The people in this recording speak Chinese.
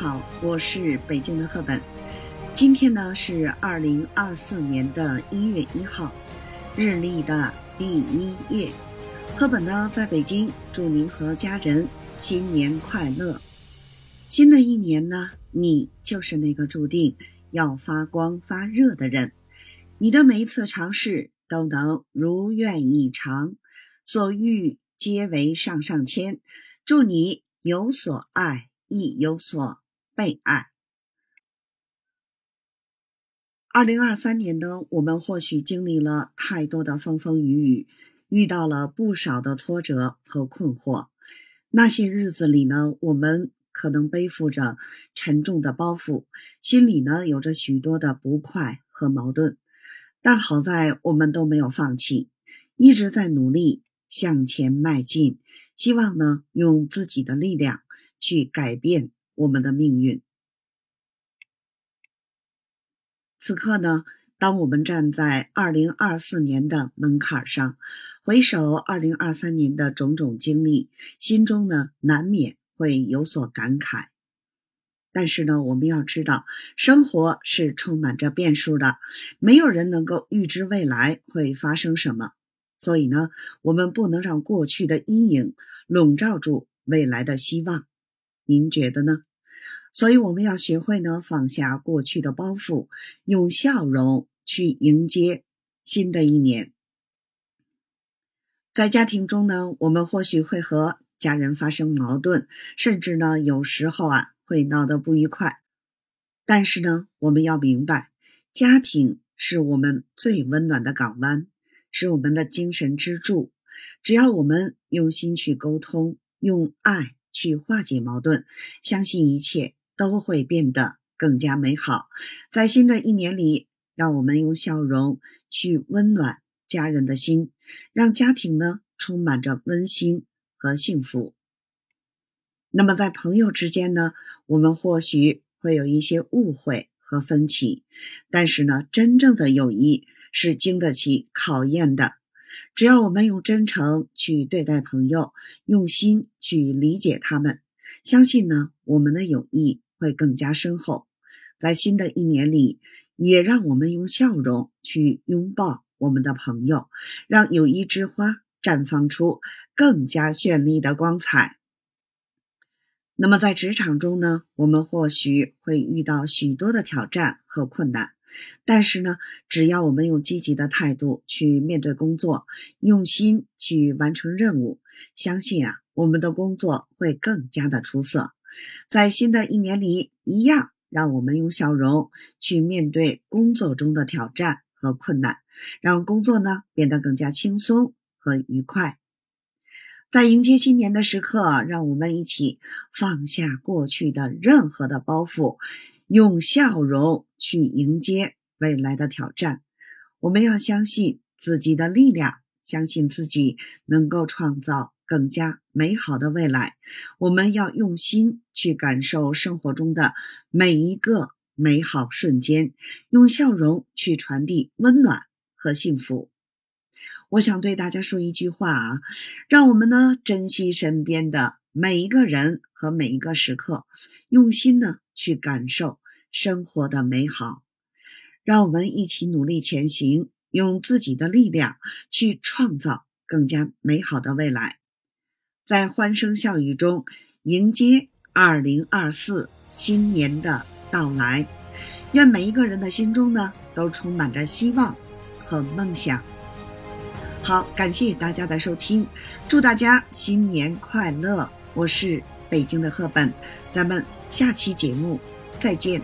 好，我是北京的赫本。今天呢是二零二四年的一月一号，日历的第一页。赫本呢在北京，祝您和家人新年快乐。新的一年呢，你就是那个注定要发光发热的人。你的每一次尝试都能如愿以偿，所欲皆为上上签。祝你有所爱，亦有所。被爱。二零二三年呢，我们或许经历了太多的风风雨雨，遇到了不少的挫折和困惑。那些日子里呢，我们可能背负着沉重的包袱，心里呢有着许多的不快和矛盾。但好在我们都没有放弃，一直在努力向前迈进，希望呢用自己的力量去改变。我们的命运。此刻呢，当我们站在二零二四年的门槛上，回首二零二三年的种种经历，心中呢难免会有所感慨。但是呢，我们要知道，生活是充满着变数的，没有人能够预知未来会发生什么。所以呢，我们不能让过去的阴影笼罩住未来的希望。您觉得呢？所以我们要学会呢，放下过去的包袱，用笑容去迎接新的一年。在家庭中呢，我们或许会和家人发生矛盾，甚至呢，有时候啊会闹得不愉快。但是呢，我们要明白，家庭是我们最温暖的港湾，是我们的精神支柱。只要我们用心去沟通，用爱去化解矛盾，相信一切。都会变得更加美好。在新的一年里，让我们用笑容去温暖家人的心，让家庭呢充满着温馨和幸福。那么，在朋友之间呢，我们或许会有一些误会和分歧，但是呢，真正的友谊是经得起考验的。只要我们用真诚去对待朋友，用心去理解他们，相信呢，我们的友谊。会更加深厚，在新的一年里，也让我们用笑容去拥抱我们的朋友，让友谊之花绽放出更加绚丽的光彩。那么，在职场中呢，我们或许会遇到许多的挑战和困难，但是呢，只要我们用积极的态度去面对工作，用心去完成任务，相信啊，我们的工作会更加的出色。在新的一年里，一样让我们用笑容去面对工作中的挑战和困难，让工作呢变得更加轻松和愉快。在迎接新年的时刻，让我们一起放下过去的任何的包袱，用笑容去迎接未来的挑战。我们要相信自己的力量，相信自己能够创造。更加美好的未来，我们要用心去感受生活中的每一个美好瞬间，用笑容去传递温暖和幸福。我想对大家说一句话啊，让我们呢珍惜身边的每一个人和每一个时刻，用心呢去感受生活的美好。让我们一起努力前行，用自己的力量去创造更加美好的未来。在欢声笑语中迎接二零二四新年的到来，愿每一个人的心中呢都充满着希望和梦想。好，感谢大家的收听，祝大家新年快乐！我是北京的赫本，咱们下期节目再见。